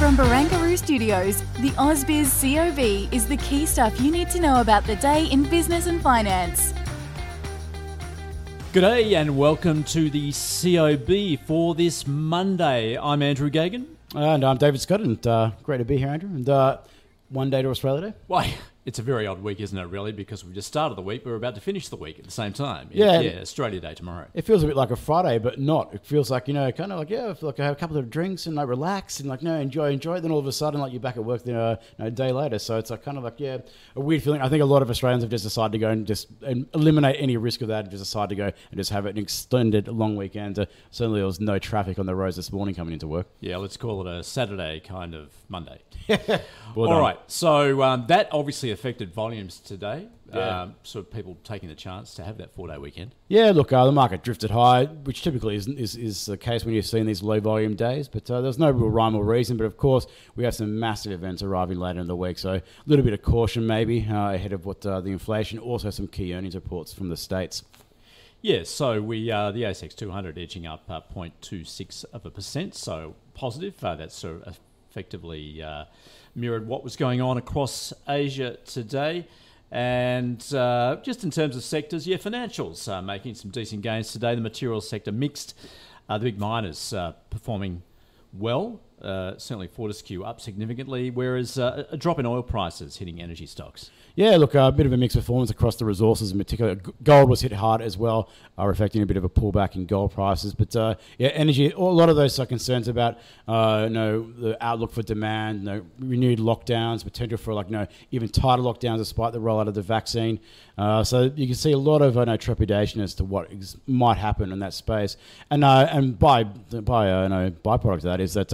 From Barangaroo Studios, the AusBiz COB is the key stuff you need to know about the day in business and finance. Good day and welcome to the COB for this Monday. I'm Andrew Geoghegan. And I'm David Scott, and uh, great to be here, Andrew. And uh, one day to Australia Day. Why? It's a very odd week, isn't it, really? Because we've just started the week, but we're about to finish the week at the same time. Yeah. Yeah, Australia Day tomorrow. It feels a bit like a Friday, but not. It feels like, you know, kind of like, yeah, I feel like I have a couple of drinks and like relax and like, no, enjoy, enjoy. Then all of a sudden, like you're back at work then know, you know, a day later. So it's like kind of like, yeah, a weird feeling. I think a lot of Australians have just decided to go and just and eliminate any risk of that and just decide to go and just have an extended long weekend. Uh, certainly there was no traffic on the roads this morning coming into work. Yeah, let's call it a Saturday kind of Monday. Well All right, so um, that obviously affected volumes today. Yeah. Um, sort of people taking the chance to have that four day weekend. Yeah, look, uh, the market drifted high, which typically is, is, is the case when you're seeing these low volume days. But uh, there's no real rhyme or reason. But of course, we have some massive events arriving later in the week. So a little bit of caution maybe uh, ahead of what uh, the inflation, also some key earnings reports from the States. Yeah, so we uh, the ASX 200 edging up uh, 0.26 of a percent, so positive. Uh, that's sort of effectively uh, mirrored what was going on across Asia today. And uh, just in terms of sectors, yeah, financials uh, making some decent gains today. The materials sector mixed. Uh, the big miners uh, performing well. Uh, certainly Fortescue up significantly, whereas uh, a drop in oil prices hitting energy stocks. Yeah, look, a bit of a mixed performance across the resources in particular. Gold was hit hard as well, uh, reflecting a bit of a pullback in gold prices. But uh, yeah, energy, a lot of those are concerns about uh, you know, the outlook for demand, you know, renewed lockdowns, potential for like you know, even tighter lockdowns despite the rollout of the vaccine. Uh, so you can see a lot of uh, you know, trepidation as to what ex- might happen in that space. And uh, and by by you know, byproduct of that is that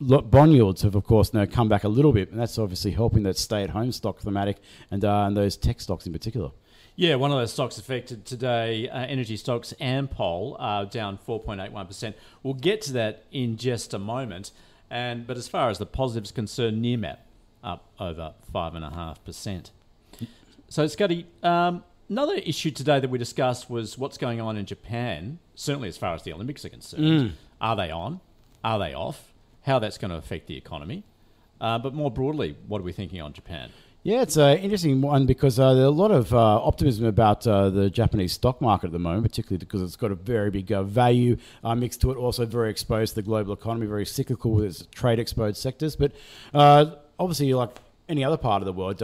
bond yields have, of course, now come back a little bit, and that's obviously helping that stay-at-home stock thematic and, uh, and those tech stocks in particular. Yeah, one of those stocks affected today, uh, energy stocks, Ampol, uh, down 4.81%. We'll get to that in just a moment. And But as far as the positives concerned, Nearmap up over 5.5%. So, Scotty, um, another issue today that we discussed was what's going on in Japan, certainly as far as the Olympics are concerned. Are they on? Are they off? How that's going to affect the economy. Uh, but more broadly, what are we thinking on Japan? Yeah, it's an interesting one because uh, there's a lot of uh, optimism about uh, the Japanese stock market at the moment, particularly because it's got a very big uh, value uh, mix to it, also very exposed to the global economy, very cyclical with its trade exposed sectors. But uh, obviously, like any other part of the world,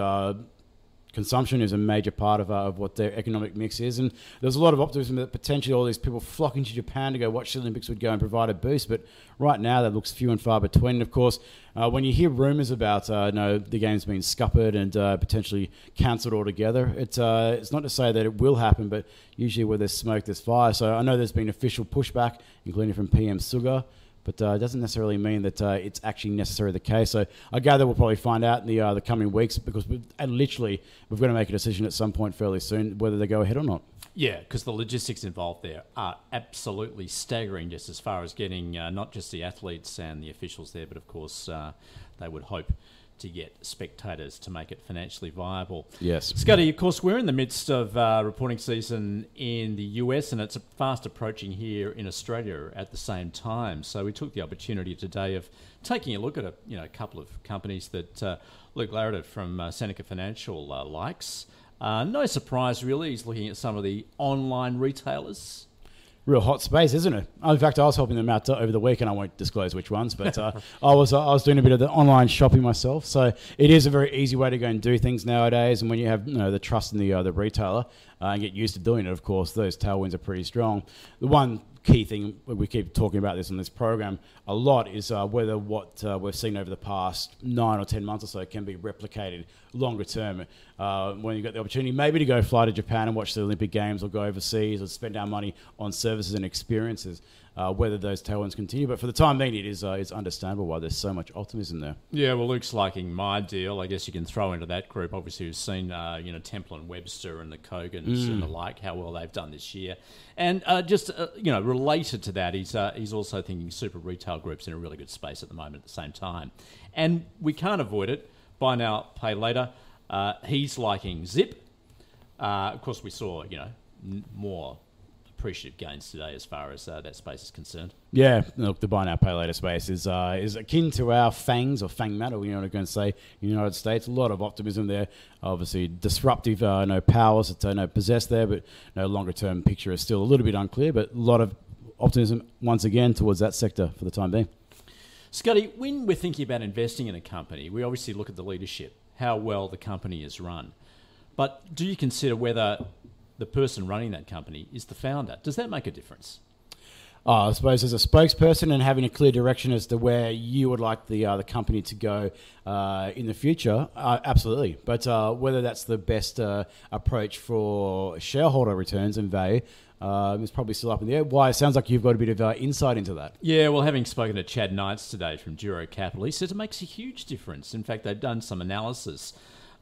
consumption is a major part of, uh, of what their economic mix is. And there's a lot of optimism that potentially all these people flocking to Japan to go watch the Olympics would go and provide a boost. But right now, that looks few and far between. And of course, uh, when you hear rumours about uh, no, the game's being scuppered and uh, potentially cancelled altogether, it's, uh, it's not to say that it will happen, but usually where there's smoke, there's fire. So I know there's been official pushback, including from PM Suga but uh, it doesn't necessarily mean that uh, it's actually necessarily the case. So I gather we'll probably find out in the uh, the coming weeks because we've, literally we've got to make a decision at some point fairly soon whether they go ahead or not. Yeah, because the logistics involved there are absolutely staggering, just as far as getting uh, not just the athletes and the officials there, but of course uh, they would hope to get spectators to make it financially viable. Yes. Scotty, of course, we're in the midst of uh, reporting season in the US and it's fast approaching here in Australia at the same time. So we took the opportunity today of taking a look at a you know a couple of companies that uh, Luke Larratt from uh, Seneca Financial uh, likes. Uh, no surprise, really. He's looking at some of the online retailers. Real hot space, isn't it? In fact, I was helping them out over the weekend. I won't disclose which ones, but uh, I was uh, I was doing a bit of the online shopping myself. So it is a very easy way to go and do things nowadays. And when you have you know, the trust in the uh, the retailer uh, and get used to doing it, of course, those tailwinds are pretty strong. The one key thing we keep talking about this on this program a lot is uh, whether what uh, we've seen over the past nine or ten months or so can be replicated longer term. Uh, when you get the opportunity, maybe to go fly to Japan and watch the Olympic Games, or go overseas, or spend our money on services and experiences uh, whether those tailwinds continue. But for the time being, it is uh, it's understandable why there's so much optimism there. Yeah, well, Luke's liking MyDeal. I guess you can throw into that group. Obviously, we've seen uh, you know Temple and Webster and the Kogans mm. and the like, how well they've done this year, and uh, just uh, you know related to that, he's uh, he's also thinking super retail groups in a really good space at the moment at the same time, and we can't avoid it. Buy now, pay later. he's liking Zip. of course, we saw you know more appreciative gains today as far as uh, that space is concerned. Yeah, look, the buy now pay later space is uh, is akin to our FAANGs or FAANG matter. You know what I'm going to say? In the United States, a lot of optimism there. Obviously, disruptive, uh, no powers that uh, no possess there, but no longer term picture is still a little bit unclear. But a lot of optimism once again towards that sector for the time being. Scotty, when we're thinking about investing in a company, we obviously look at the leadership, how well the company is run. But do you consider whether the person running that company is the founder. Does that make a difference? Uh, I suppose as a spokesperson and having a clear direction as to where you would like the uh, the company to go uh, in the future, uh, absolutely. But uh, whether that's the best uh, approach for shareholder returns and value is probably still up in the air. Why? It sounds like you've got a bit of insight into that. Yeah, well, having spoken to Chad Knights today from Duro Capital, he says it makes a huge difference. In fact, they've done some analysis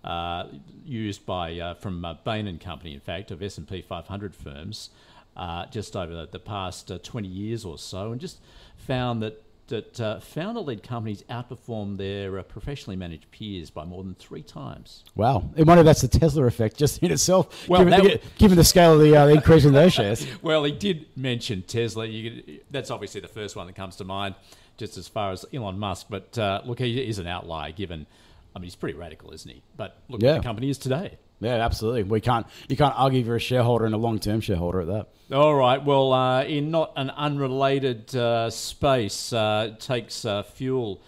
uh, used by uh, from uh, Bain and Company, in fact, of S and P 500 firms, uh, just over the past uh, 20 years or so, and just found that that uh, founder-led companies outperform their professionally managed peers by more than three times. Wow! And wonder if that's the Tesla effect just in itself, well, given, the, given the scale of the increase in those shares. well, he did mention Tesla. Could, that's obviously the first one that comes to mind, just as far as Elon Musk. But look, he is an outlier given I mean, he's pretty radical, isn't he? But look yeah. what the company is today. Yeah, absolutely. We can't you can't argue for a shareholder and a long term shareholder at that. All right. Well, uh, in not an unrelated uh, space, uh, it takes uh, fuel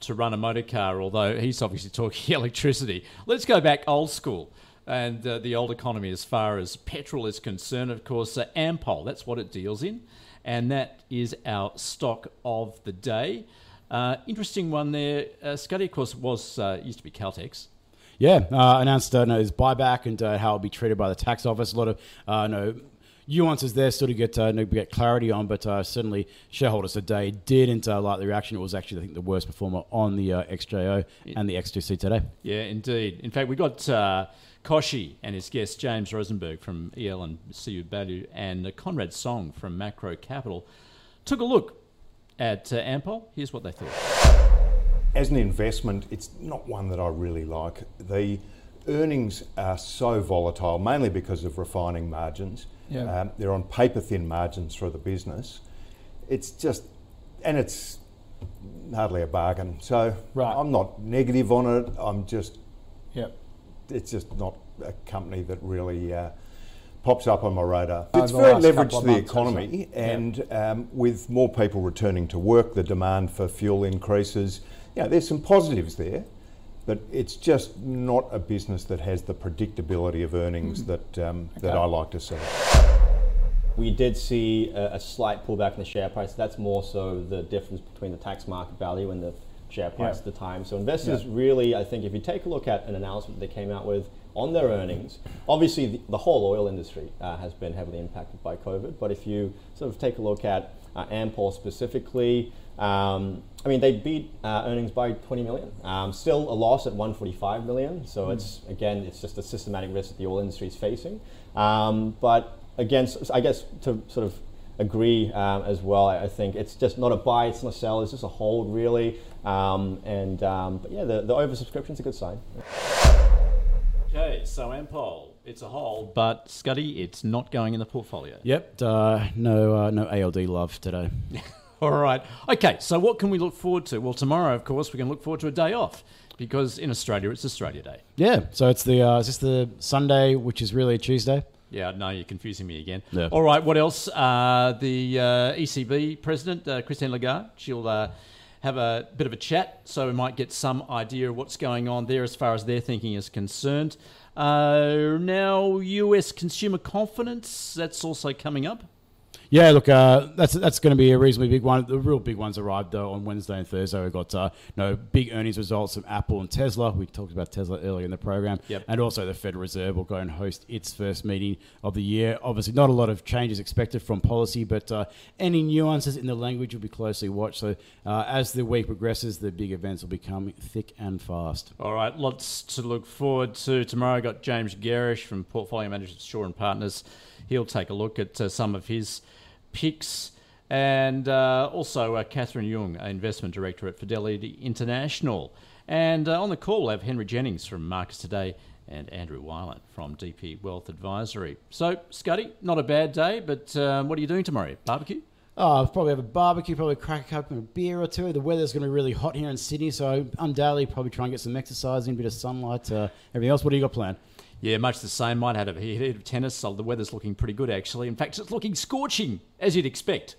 to run a motor car. Although he's obviously talking electricity. Let's go back old school and uh, the old economy as far as petrol is concerned. Of course, uh, Ampol. That's what it deals in, and that is our stock of the day. Uh, interesting one there. Uh, Scotty, of course, was uh, used to be Caltex. Yeah, uh, announced uh, no, his buyback and uh, how it'll be treated by the tax office. A lot of uh, no nuances there still to get uh, get clarity on, but uh, certainly shareholders today didn't uh, like the reaction. It was actually, I think, the worst performer on the uh, XJO and the X2C today. Yeah, indeed. In fact, we got uh, Koshi and his guest James Rosenberg from EL and CU Value and Conrad Song from Macro Capital took a look at uh, Ampol. Here's what they thought. As an investment, it's not one that I really like. The earnings are so volatile, mainly because of refining margins. Yeah. Um, they're on paper thin margins for the business. It's just, and it's hardly a bargain. So right. I'm not negative on it. I'm just, yeah, it's just not a company that really. Uh, pops up on my radar. It's very leveraged to the economy, and yeah. um, with more people returning to work, the demand for fuel increases. Yeah, there's some positives there, but it's just not a business that has the predictability of earnings mm. that um, okay. that I like to see. We did see a, a, slight pullback in the share price. That's more so the difference between the tax market value and the share price yeah. at the time. So investors yeah. really, I think, if you take a look at an announcement they came out with on their earnings. Obviously, the, the whole oil industry uh, has been heavily impacted by COVID, but if you sort of take a look at uh, Ampol specifically, um, I mean, they beat uh, earnings by 20 million. Um, still a loss at 145 million. So mm. it's again, it's just a systematic risk that the oil industry is facing. Um, but again, I guess to sort of agree um, as well. I, think it's just not a buy, it's not a sell, it's just a hold really. Um, and um, but yeah, the, the oversubscription is a good sign. Okay, so Ampol, it's a hold, but Scotty, it's not going in the portfolio. Yep, uh, no, uh, no ALD love today. All right. Okay, so what can we look forward to? Well, tomorrow, of course, we can look forward to a day off because in Australia it's Australia Day. Yeah, so it's the uh, it's just the Sunday, which is really a Tuesday. Yeah, no, you're confusing me again. Yeah. All right, what else? Uh, the uh, ECB president, uh, Christine Lagarde, she'll uh, have a bit of a chat, so we might get some idea of what's going on there as far as their thinking is concerned. Uh, now, US consumer confidence, that's also coming up. Yeah, look, uh, that's that's going to be a reasonably big one. The real big ones arrived though on Wednesday and Thursday. We've got uh, you know big earnings results from Apple and Tesla. We talked about Tesla earlier in the program, Yep. and also the Federal Reserve will go and host its first meeting of the year. Obviously, not a lot of changes expected from policy, but uh, any nuances in the language will be closely watched. So uh, as the week progresses, the big events will become thick and fast. All right, lots to look forward to tomorrow. I got James Gerrish from Portfolio Managers Shaw and Partners. He'll take a look at uh, some of his picks. And uh, also uh, Catherine Yeung, Investment Director at Fidelity International. And uh, on the call, we have Henry Jennings from Marcus Today and Andrew Wielandt from DP Wealth Advisory. So, Scotty, not a bad day, but um, what are you doing tomorrow? Barbecue? Oh, I'll probably have a barbecue, probably crack a open a beer or two. The weather's going to be really hot here in Sydney, so undoubtedly probably try and get some exercise in, a bit of sunlight, uh, everything else. What do you got planned? Yeah, much the same. Might have a hit of tennis. So the weather's looking pretty good, actually. In fact, it's looking scorching, as you'd expect,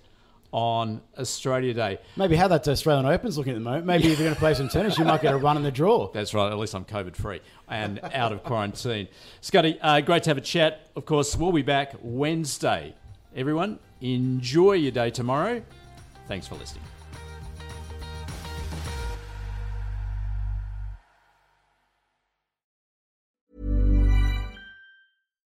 on Australia Day. Maybe how that Australian Open's looking at the moment. Maybe if you're going to play some tennis, you might get a run in the draw. That's right. At least I'm COVID free and out of quarantine. Scotty, uh, great to have a chat. Of course, we'll be back Wednesday. Everyone, enjoy your day tomorrow. Thanks for listening.